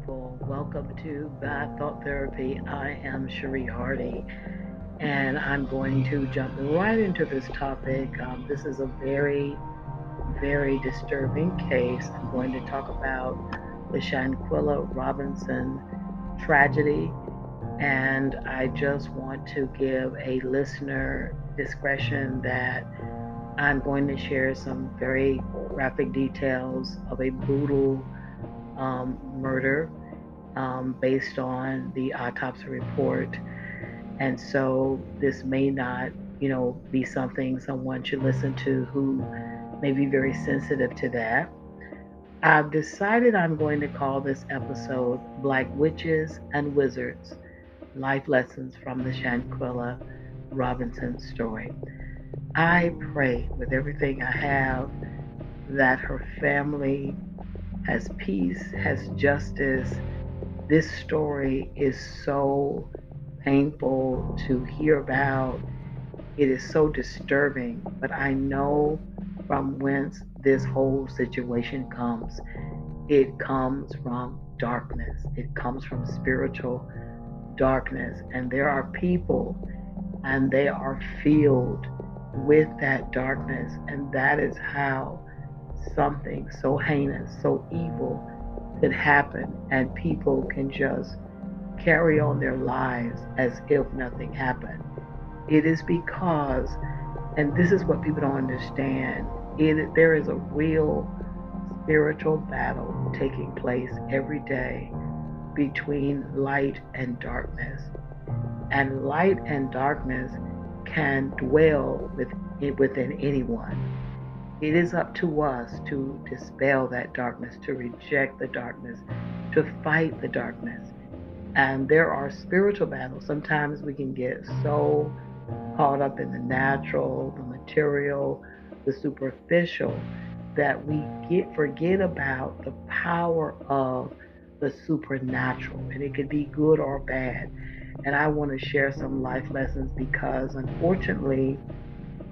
people. Welcome to Bad Thought Therapy. I am Cherie Hardy, and I'm going to jump right into this topic. Um, this is a very, very disturbing case. I'm going to talk about the Shanquella Robinson tragedy, and I just want to give a listener discretion that I'm going to share some very graphic details of a brutal um, murder um, based on the autopsy report. And so this may not, you know, be something someone should listen to who may be very sensitive to that. I've decided I'm going to call this episode Black Witches and Wizards Life Lessons from the Shanquella Robinson Story. I pray with everything I have that her family has peace, has justice. This story is so painful to hear about. It is so disturbing, but I know from whence this whole situation comes. It comes from darkness, it comes from spiritual darkness. And there are people, and they are filled with that darkness. And that is how something so heinous, so evil could happen, and people can just carry on their lives as if nothing happened. It is because, and this is what people don't understand, it, there is a real spiritual battle taking place every day between light and darkness. And light and darkness can dwell with, within anyone. It is up to us to dispel that darkness, to reject the darkness, to fight the darkness. And there are spiritual battles. Sometimes we can get so caught up in the natural, the material, the superficial, that we get forget about the power of the supernatural. And it could be good or bad. And I want to share some life lessons because unfortunately,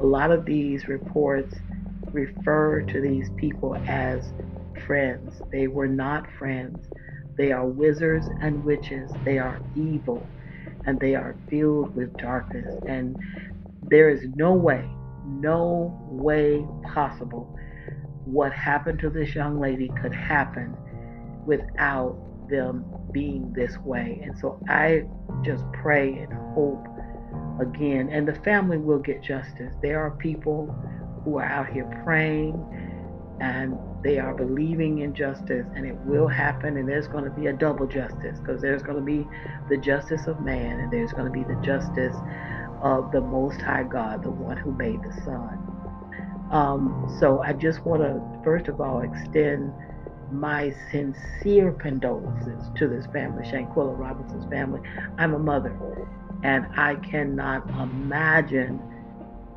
a lot of these reports refer to these people as friends. They were not friends. They are wizards and witches. They are evil and they are filled with darkness. And there is no way, no way possible what happened to this young lady could happen without them being this way. And so I just pray and hope again, and the family will get justice. There are people who are out here praying and they are believing in justice and it will happen and there's going to be a double justice because there's going to be the justice of man and there's going to be the justice of the most high god the one who made the sun. Um, so i just want to first of all extend my sincere condolences to this family shanquella robinson's family. I'm a mother and i cannot imagine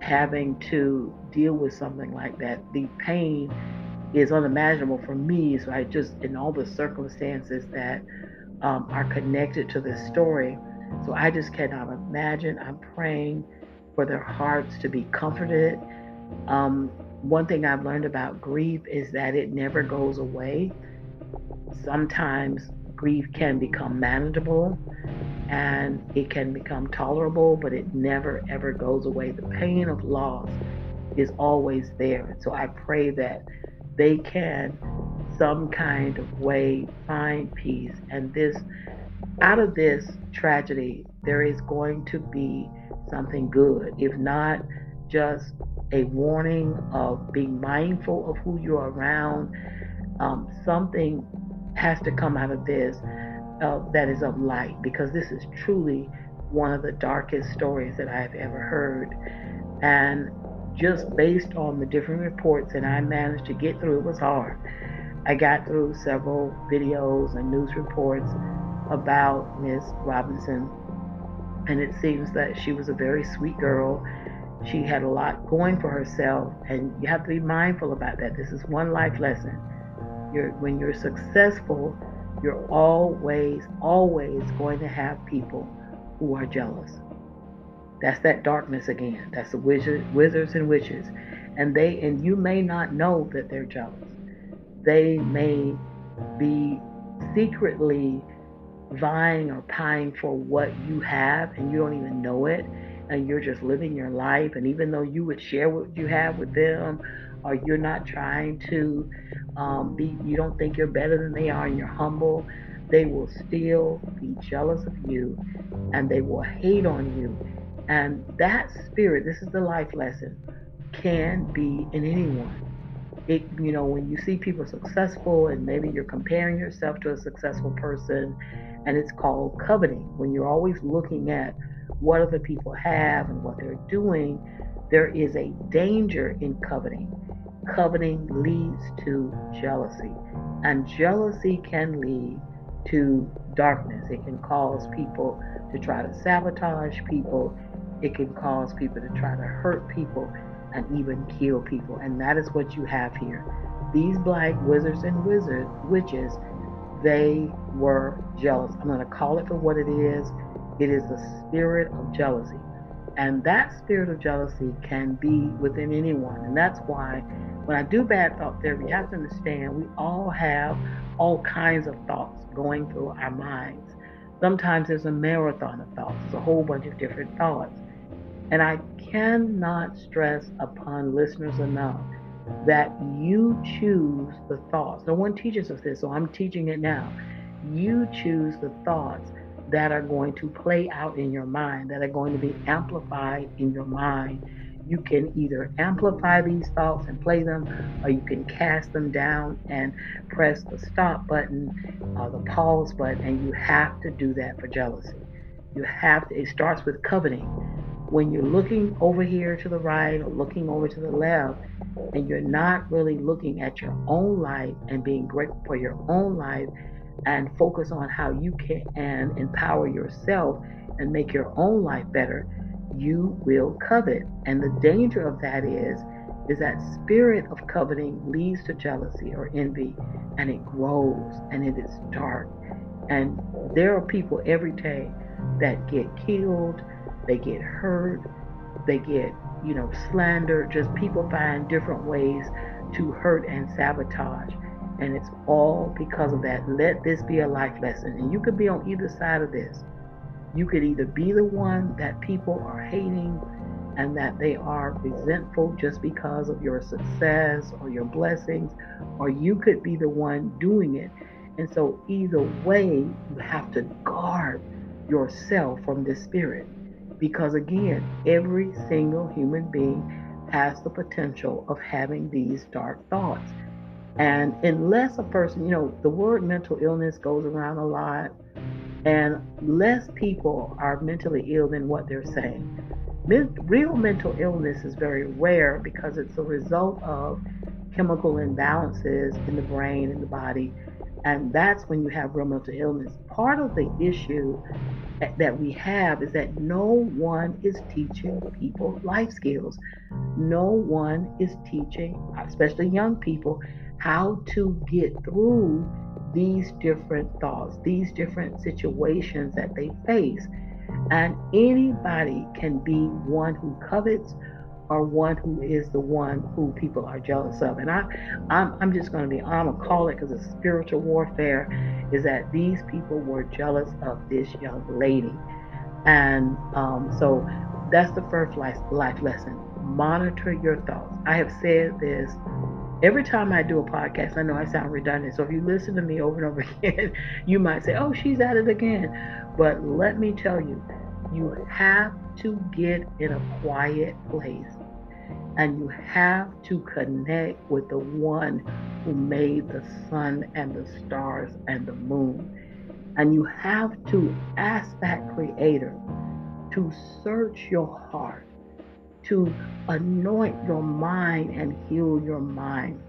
having to deal with something like that. The pain is unimaginable for me. So I just, in all the circumstances that um, are connected to this story, so I just cannot imagine. I'm praying for their hearts to be comforted. Um, one thing I've learned about grief is that it never goes away. Sometimes grief can become manageable and it can become tolerable, but it never ever goes away. The pain of loss is always there. So I pray that they can some kind of way find peace and this out of this tragedy there is going to be something good if not just a warning of being mindful of who you're around um, something has to come out of this uh, that is of light because this is truly one of the darkest stories that I've ever heard. And just based on the different reports that I managed to get through, it was hard. I got through several videos and news reports about Miss Robinson, and it seems that she was a very sweet girl. She had a lot going for herself, and you have to be mindful about that. This is one life lesson. You're, when you're successful, you're always, always going to have people who are jealous. That's that darkness again. That's the wizard, wizards and witches. And they and you may not know that they're jealous. They may be secretly vying or pying for what you have and you don't even know it and you're just living your life and even though you would share what you have with them or you're not trying to um, be you don't think you're better than they are and you're humble they will still be jealous of you and they will hate on you. And that spirit this is the life lesson can be in anyone. It you know when you see people successful and maybe you're comparing yourself to a successful person and it's called coveting. When you're always looking at what other people have and what they're doing there is a danger in coveting coveting leads to jealousy and jealousy can lead to darkness it can cause people to try to sabotage people it can cause people to try to hurt people and even kill people. And that is what you have here. These black wizards and wizard witches, they were jealous. I'm going to call it for what it is. It is the spirit of jealousy. And that spirit of jealousy can be within anyone. And that's why when I do bad thought therapy, you have to understand we all have all kinds of thoughts going through our minds. Sometimes there's a marathon of thoughts, it's a whole bunch of different thoughts. And I cannot stress upon listeners enough that you choose the thoughts. No one teaches us this, so I'm teaching it now. You choose the thoughts that are going to play out in your mind, that are going to be amplified in your mind. You can either amplify these thoughts and play them, or you can cast them down and press the stop button or the pause button, and you have to do that for jealousy. You have to, it starts with coveting when you're looking over here to the right or looking over to the left, and you're not really looking at your own life and being grateful for your own life and focus on how you can and empower yourself and make your own life better, you will covet. And the danger of that is is that spirit of coveting leads to jealousy or envy and it grows and it is dark. And there are people every day that get killed, they get hurt, they get, you know, slandered. Just people find different ways to hurt and sabotage. And it's all because of that. Let this be a life lesson. And you could be on either side of this. You could either be the one that people are hating and that they are resentful just because of your success or your blessings, or you could be the one doing it. And so, either way, you have to guard yourself from this spirit. Because again, every single human being has the potential of having these dark thoughts. And unless a person, you know, the word mental illness goes around a lot, and less people are mentally ill than what they're saying. Real mental illness is very rare because it's a result of chemical imbalances in the brain and the body. And that's when you have real mental illness. Part of the issue that we have is that no one is teaching people life skills. No one is teaching, especially young people, how to get through these different thoughts, these different situations that they face. And anybody can be one who covets or one who is the one who people are jealous of. And I, I'm, I'm just going to be, I'm going to call it because it's spiritual warfare, is that these people were jealous of this young lady. And um, so that's the first life, life lesson. Monitor your thoughts. I have said this every time I do a podcast. I know I sound redundant. So if you listen to me over and over again, you might say, oh, she's at it again. But let me tell you, you have to get in a quiet place and you have to connect with the one who made the sun and the stars and the moon. And you have to ask that creator to search your heart, to anoint your mind and heal your mind,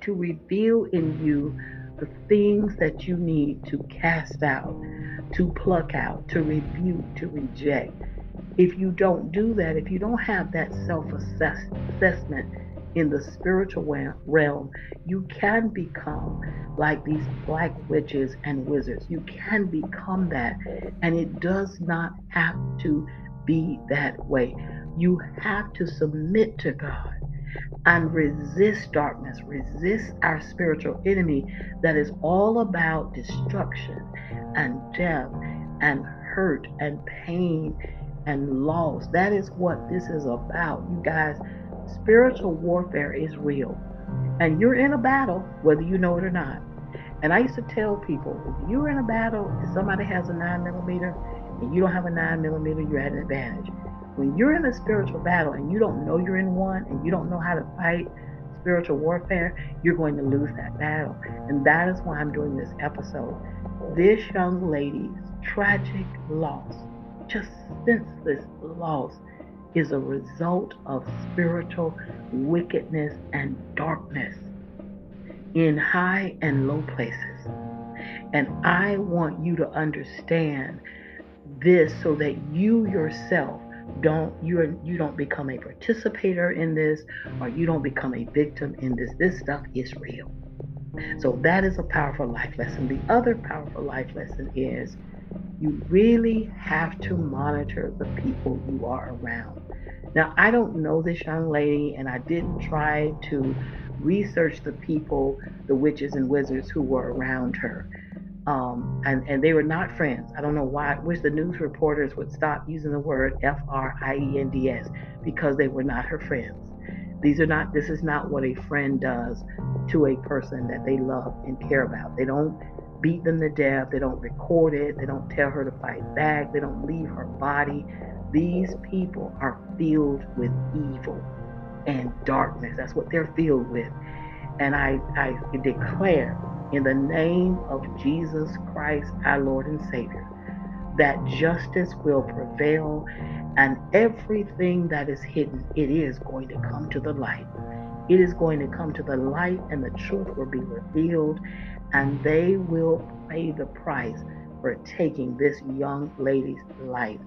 to reveal in you the things that you need to cast out, to pluck out, to rebuke, to reject. If you don't do that, if you don't have that self assessment in the spiritual realm, you can become like these black witches and wizards. You can become that. And it does not have to be that way. You have to submit to God and resist darkness, resist our spiritual enemy that is all about destruction and death and hurt and pain and loss. That is what this is about. You guys, spiritual warfare is real. And you're in a battle, whether you know it or not. And I used to tell people, if you're in a battle and somebody has a nine millimeter and you don't have a nine millimeter, you're at an advantage. When you're in a spiritual battle and you don't know you're in one and you don't know how to fight spiritual warfare, you're going to lose that battle. And that is why I'm doing this episode. This young lady's tragic loss, just senseless loss, is a result of spiritual wickedness and darkness in high and low places. And I want you to understand this so that you yourself don't you are you don't become a participator in this or you don't become a victim in this. This stuff is real. So that is a powerful life lesson. The other powerful life lesson is you really have to monitor the people you are around. Now i don't know this young lady and i didn't try to research the people, the witches and wizards who were around her. Um, and, and they were not friends. I don't know why. I wish the news reporters would stop using the word F R I E N D S because they were not her friends. These are not. This is not what a friend does to a person that they love and care about. They don't beat them to death. They don't record it. They don't tell her to fight back. They don't leave her body. These people are filled with evil and darkness. That's what they're filled with. And I, I declare in the name of Jesus Christ, our Lord and Savior, that justice will prevail and everything that is hidden, it is going to come to the light. It is going to come to the light and the truth will be revealed and they will pay the price for taking this young lady's life.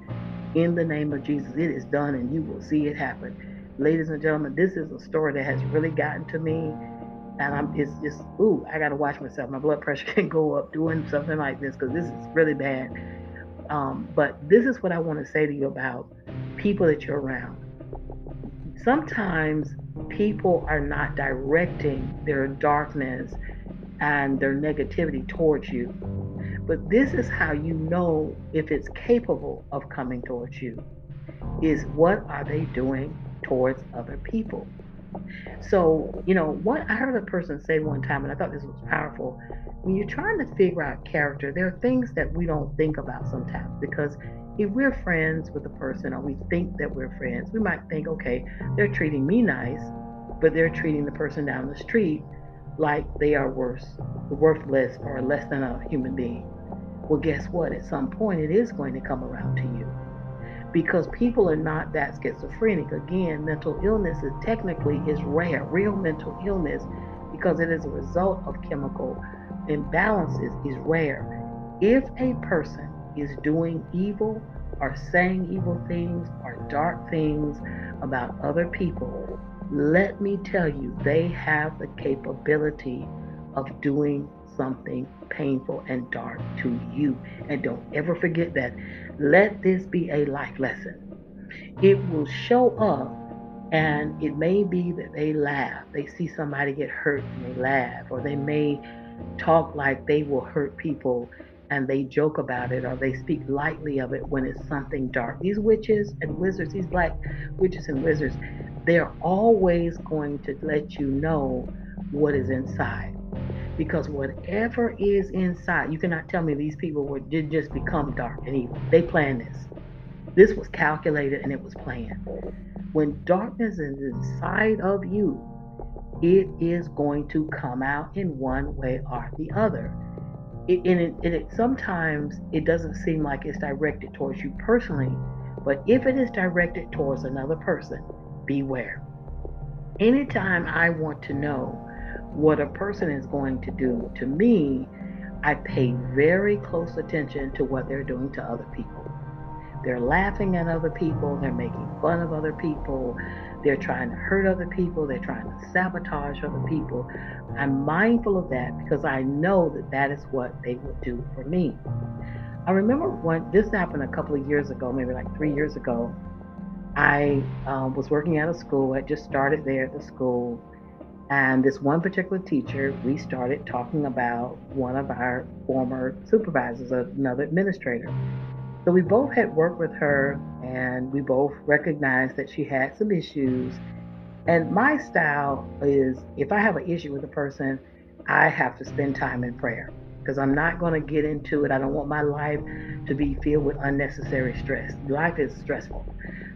In the name of Jesus, it is done and you will see it happen ladies and gentlemen, this is a story that has really gotten to me. And I'm it's just ooh, I gotta watch myself. My blood pressure can go up doing something like this because this is really bad. Um, but this is what I want to say to you about people that you're around. Sometimes people are not directing their darkness and their negativity towards you. But this is how you know if it's capable of coming towards you. Is what are they doing towards other people. So, you know, what I heard a person say one time, and I thought this was powerful. When you're trying to figure out character, there are things that we don't think about sometimes because if we're friends with a person or we think that we're friends, we might think, okay, they're treating me nice, but they're treating the person down the street like they are worse, worthless, or less than a human being. Well, guess what? At some point, it is going to come around to you because people are not that schizophrenic. Again, mental illness is technically is rare. Real mental illness, because it is a result of chemical imbalances, is rare. If a person is doing evil or saying evil things or dark things about other people, let me tell you, they have the capability of doing something painful and dark to you. And don't ever forget that. Let this be a life lesson. It will show up, and it may be that they laugh. They see somebody get hurt and they laugh, or they may talk like they will hurt people and they joke about it or they speak lightly of it when it's something dark. These witches and wizards, these black witches and wizards, they're always going to let you know what is inside because whatever is inside, you cannot tell me these people were did just become dark and evil. They planned this. This was calculated and it was planned. When darkness is inside of you, it is going to come out in one way or the other. It, and, it, and it sometimes it doesn't seem like it's directed towards you personally, but if it is directed towards another person, beware. Anytime I want to know what a person is going to do to me, I pay very close attention to what they're doing to other people. They're laughing at other people, they're making fun of other people, they're trying to hurt other people, they're trying to sabotage other people. I'm mindful of that because I know that that is what they would do for me. I remember when this happened a couple of years ago, maybe like three years ago. I um, was working at a school. I just started there at the school. And this one particular teacher, we started talking about one of our former supervisors, another administrator. So we both had worked with her and we both recognized that she had some issues. And my style is if I have an issue with a person, I have to spend time in prayer because I'm not going to get into it. I don't want my life to be filled with unnecessary stress. Life is stressful.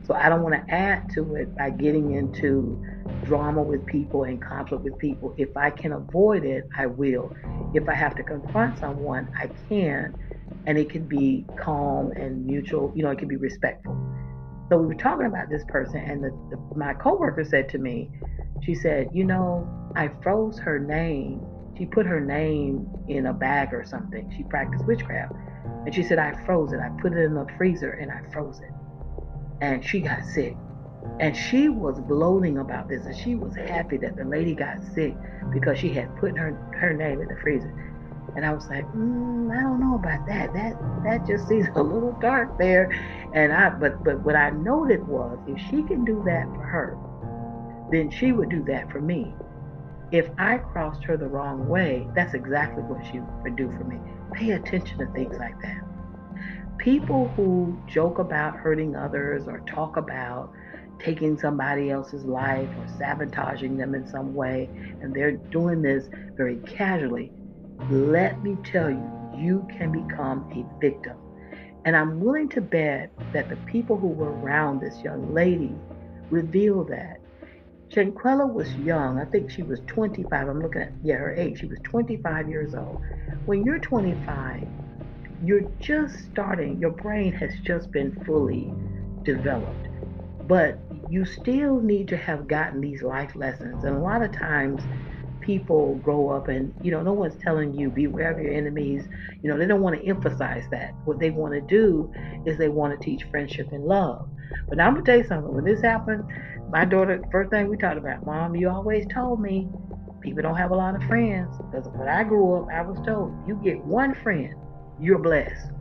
So I don't want to add to it by getting into drama with people and conflict with people. If I can avoid it, I will. If I have to confront someone, I can. And it can be calm and mutual, you know, it can be respectful. So we were talking about this person, and the, the, my coworker said to me, she said, You know, I froze her name she put her name in a bag or something. She practiced witchcraft. And she said, I froze it. I put it in the freezer and I froze it. And she got sick. And she was gloating about this. And she was happy that the lady got sick because she had put her, her name in the freezer. And I was like, mm, I don't know about that. That that just seems a little dark there. And I but but what I noted was if she can do that for her, then she would do that for me if I crossed her the wrong way, that's exactly what she would do for me. Pay attention to things like that. People who joke about hurting others or talk about taking somebody else's life or sabotaging them in some way, and they're doing this very casually, let me tell you, you can become a victim. And I'm willing to bet that the people who were around this young lady reveal that. Shanquella was young. I think she was 25. I'm looking at, yeah, her age. She was 25 years old. When you're 25, you're just starting, your brain has just been fully developed. But you still need to have gotten these life lessons. And a lot of times, people grow up and you know no one's telling you beware of your enemies you know they don't want to emphasize that what they want to do is they want to teach friendship and love but i'm gonna tell you something when this happened my daughter, first thing we talked about, Mom, you always told me people don't have a lot of friends. Because when I grew up, I was told you get one friend, you're blessed.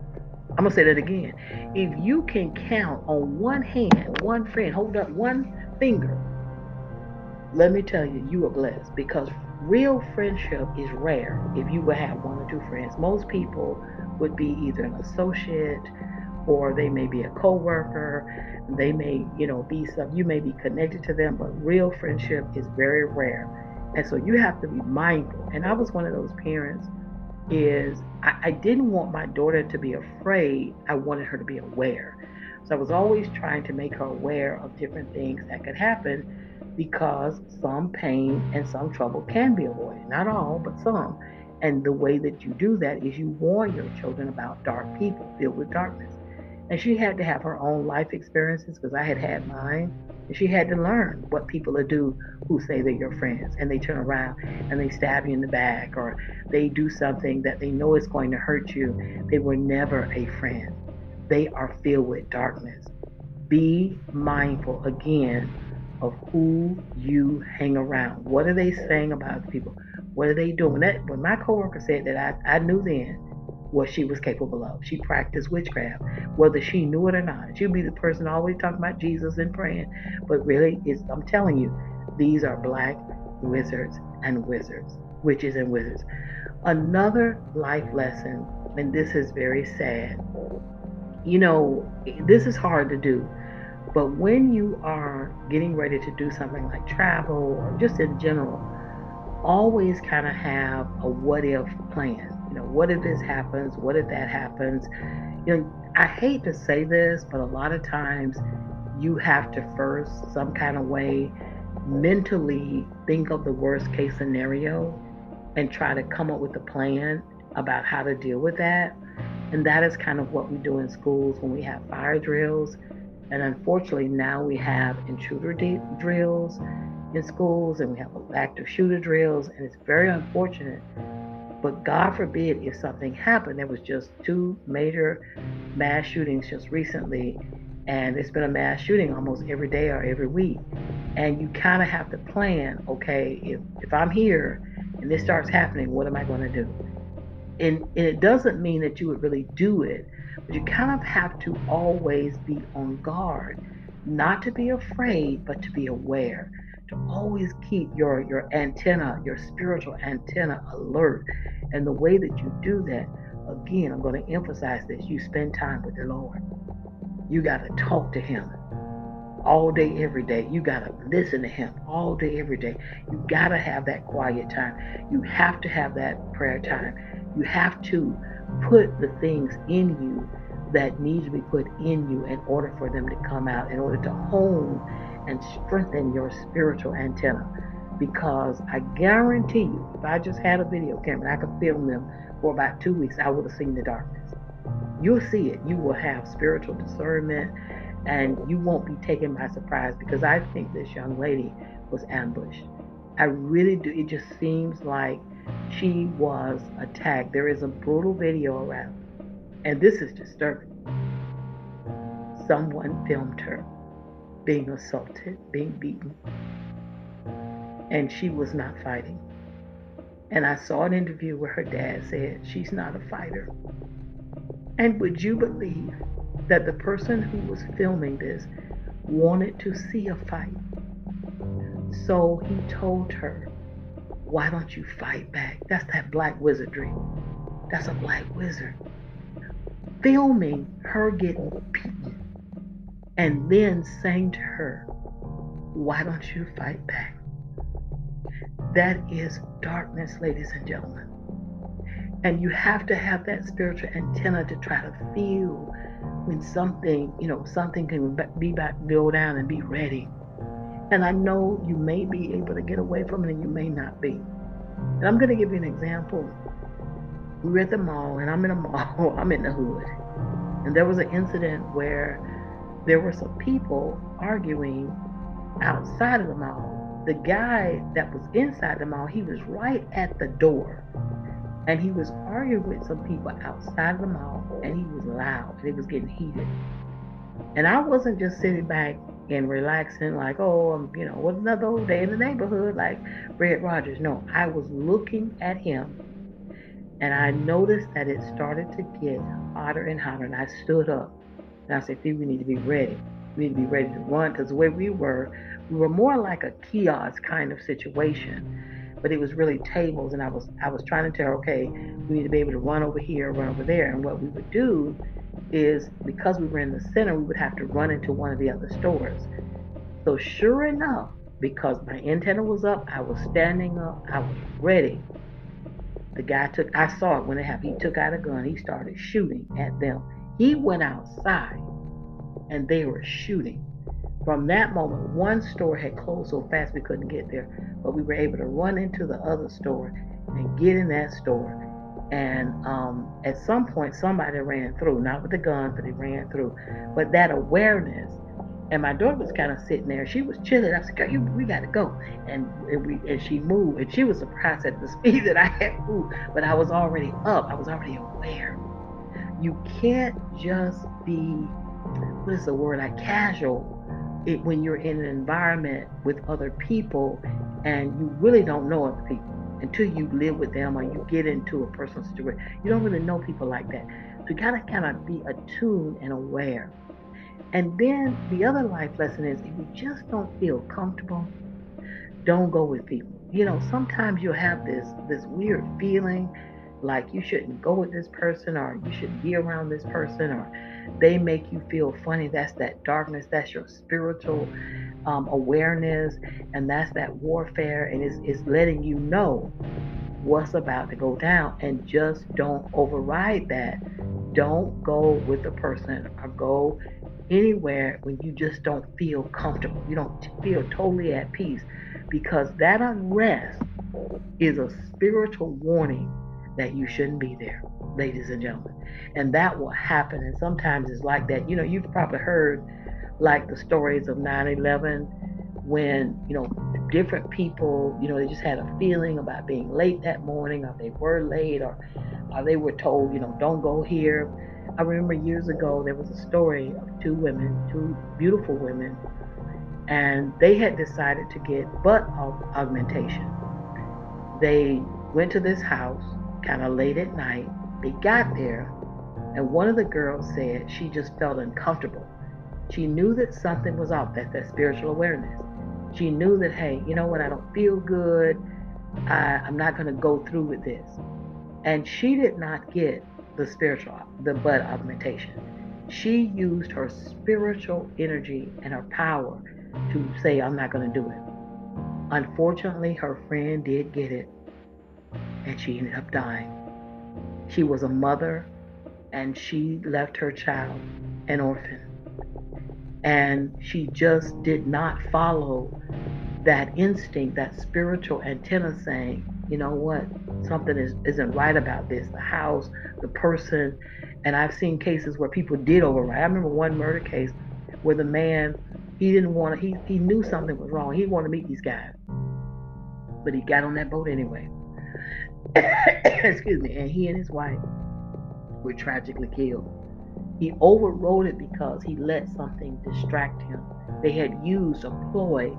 I'm gonna say that again. If you can count on one hand, one friend, hold up one finger, let me tell you, you are blessed because real friendship is rare if you would have one or two friends. Most people would be either an associate or they may be a co-worker they may you know be some you may be connected to them but real friendship is very rare and so you have to be mindful and i was one of those parents is I, I didn't want my daughter to be afraid. I wanted her to be aware. So i was always trying to make her aware of different things that could happen because some pain and some trouble can be avoided. Not all but some. And the way that you do that is you warn your children about dark people filled with darkness. And she had to have her own life experiences because I had had mine. And she had to learn what people do who say they're your friends and they turn around and they stab you in the back or they do something that they know is going to hurt you. They were never a friend. They are filled with darkness. Be mindful again of who you hang around. What are they saying about people? What are they doing? That when my coworker said that I, I knew then what she was capable of. She practiced witchcraft, whether she knew it or not. She'd be the person always talking about Jesus and praying, but really, is I'm telling you, these are black wizards and wizards, witches and wizards. Another life lesson, and this is very sad. You know, this is hard to do, but when you are getting ready to do something like travel or just in general, always kind of have a what if plan you know, what if this happens? What if that happens? You know, I hate to say this, but a lot of times you have to first, some kind of way, mentally think of the worst case scenario and try to come up with a plan about how to deal with that. And that is kind of what we do in schools when we have fire drills. And unfortunately, now we have intruder de- drills in schools and we have active shooter drills. And it's very unfortunate but God forbid if something happened. There was just two major mass shootings just recently, and it's been a mass shooting almost every day or every week. And you kind of have to plan, okay, if, if I'm here and this starts happening, what am I going to do? And, and it doesn't mean that you would really do it, but you kind of have to always be on guard not to be afraid, but to be aware. To always keep your, your antenna, your spiritual antenna alert. And the way that you do that, again, I'm going to emphasize this you spend time with the Lord. You got to talk to Him all day, every day. You got to listen to Him all day, every day. You got to have that quiet time. You have to have that prayer time. You have to put the things in you that need to be put in you in order for them to come out, in order to hone and strengthen your spiritual antenna. Because I guarantee you, if I just had a video camera I could film them for about two weeks, I would have seen the darkness. You'll see it. You will have spiritual discernment and you won't be taken by surprise because I think this young lady was ambushed. I really do. It just seems like she was attacked. There is a brutal video around, and this is disturbing. Someone filmed her being assaulted, being beaten, and she was not fighting. And I saw an interview where her dad said, She's not a fighter. And would you believe that the person who was filming this wanted to see a fight? So he told her, Why don't you fight back? That's that black wizardry. That's a black wizard. Filming her getting beaten and then saying to her, Why don't you fight back? That is darkness, ladies and gentlemen. And you have to have that spiritual antenna to try to feel when something, you know, something can be back, go down and be ready. And I know you may be able to get away from it and you may not be. And I'm going to give you an example. We were at the mall, and I'm in a mall, I'm in the hood. And there was an incident where there were some people arguing outside of the mall. The guy that was inside the mall, he was right at the door. And he was arguing with some people outside of the mall and he was loud and it was getting heated. And i wasn't just sitting back and relaxing like oh I'm, you know what's another old day in the neighborhood like Red Rogers. No i was looking at him and i noticed that it started to get hotter and hotter and i stood up and i said see, we need to be ready we need to be ready to run because the way we were we were more like a kiosk kind of situation but it was really tables and I was I was trying to tell her, okay, we need to be able to run over here, run over there. And what we would do is because we were in the center, we would have to run into one of the other stores. So sure enough, because my antenna was up, I was standing up, I was ready. The guy took I saw it when it happened. He took out a gun, he started shooting at them. He went outside and they were shooting. From that moment, one store had closed so fast we couldn't get there, but we were able to run into the other store and get in that store. And um, at some point, somebody ran through, not with a gun, but they ran through. But that awareness, and my daughter was kind of sitting there. She was chilling. I said, "Girl, you, we got to go." And, and we and she moved, and she was surprised at the speed that I had moved. But I was already up. I was already aware. You can't just be what is the word? Like casual it, when you're in an environment with other people and you really don't know other people until you live with them or you get into a personal situation. You don't really know people like that. So you gotta kind of be attuned and aware. And then the other life lesson is if you just don't feel comfortable, don't go with people. You know, sometimes you'll have this this weird feeling like you shouldn't go with this person or you shouldn't be around this person or they make you feel funny. That's that darkness. That's your spiritual um, awareness. And that's that warfare. And it's, it's letting you know what's about to go down. And just don't override that. Don't go with the person or go anywhere when you just don't feel comfortable. You don't feel totally at peace because that unrest is a spiritual warning that you shouldn't be there, ladies and gentlemen. And that will happen. And sometimes it's like that. You know, you've probably heard like the stories of 9 11 when, you know, different people, you know, they just had a feeling about being late that morning, or they were late, or, or they were told, you know, don't go here. I remember years ago there was a story of two women, two beautiful women, and they had decided to get butt augmentation. They went to this house kind of late at night. They got there, and one of the girls said she just felt uncomfortable. She knew that something was off, that, that spiritual awareness. She knew that, hey, you know what, I don't feel good. I, I'm not going to go through with this. And she did not get the spiritual, the bud augmentation. She used her spiritual energy and her power to say, I'm not going to do it. Unfortunately, her friend did get it, and she ended up dying. She was a mother, and she left her child an orphan. And she just did not follow that instinct, that spiritual antenna saying, you know what, something is, isn't right about this. The house, the person. And I've seen cases where people did override. I remember one murder case where the man, he didn't want to, he, he knew something was wrong. He wanted to meet these guys. But he got on that boat anyway. Excuse me. And he and his wife were tragically killed. He overrode it because he let something distract him. They had used a ploy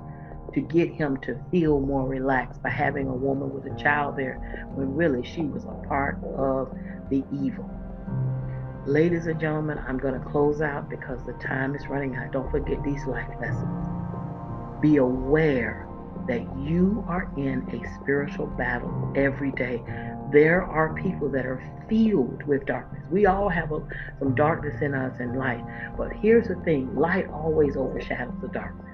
to get him to feel more relaxed by having a woman with a child there when really she was a part of the evil. Ladies and gentlemen, I'm going to close out because the time is running out. Don't forget these life lessons. Be aware that you are in a spiritual battle every day. There are people that are filled with darkness. We all have a, some darkness in us and light. But here's the thing light always overshadows the darkness.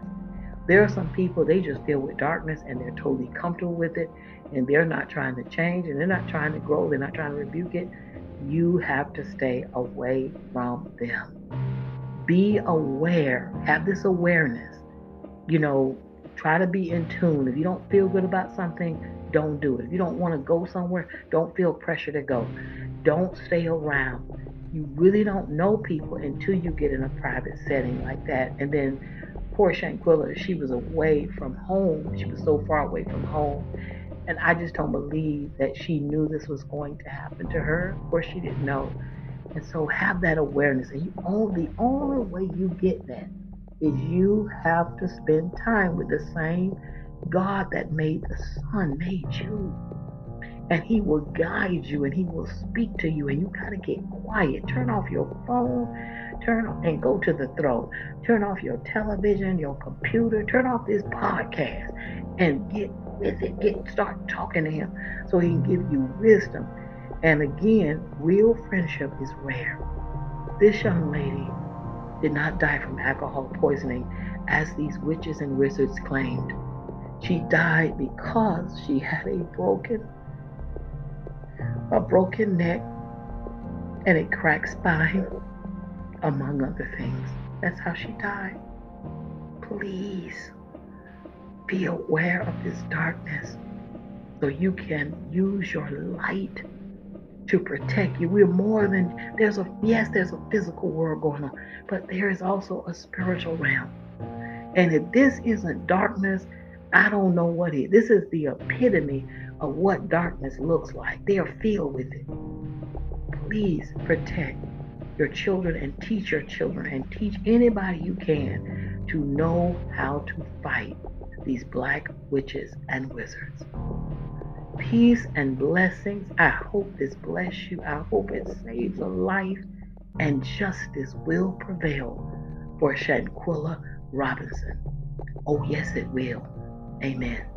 There are some people, they just deal with darkness and they're totally comfortable with it and they're not trying to change and they're not trying to grow, they're not trying to rebuke it. You have to stay away from them. Be aware, have this awareness. You know, try to be in tune. If you don't feel good about something, don't do it. If you don't want to go somewhere, don't feel pressure to go. Don't stay around. You really don't know people until you get in a private setting like that. And then poor Shanquella, she was away from home. She was so far away from home. And I just don't believe that she knew this was going to happen to her. Of course, she didn't know. And so have that awareness. And you only, the only way you get that is you have to spend time with the same God that made the sun, made you. And he will guide you and he will speak to you. And you got to get quiet. Turn off your phone turn off, and go to the throne. Turn off your television, your computer, turn off this podcast and get with it. Get start talking to him so he can give you wisdom. And again, real friendship is rare. This young lady did not die from alcohol poisoning as these witches and wizards claimed. She died because she had a broken a broken neck and a cracked spine among other things. That's how she died. Please be aware of this darkness so you can use your light to protect you. We're more than there's a yes, there's a physical world going on, but there is also a spiritual realm. And if this isn't darkness, I don't know what is. This is the epitome of what darkness looks like. They are filled with it. Please protect your children and teach your children and teach anybody you can to know how to fight these black witches and wizards. Peace and blessings. I hope this bless you. I hope it saves a life and justice will prevail for Shanquella Robinson. Oh, yes, it will. Amen.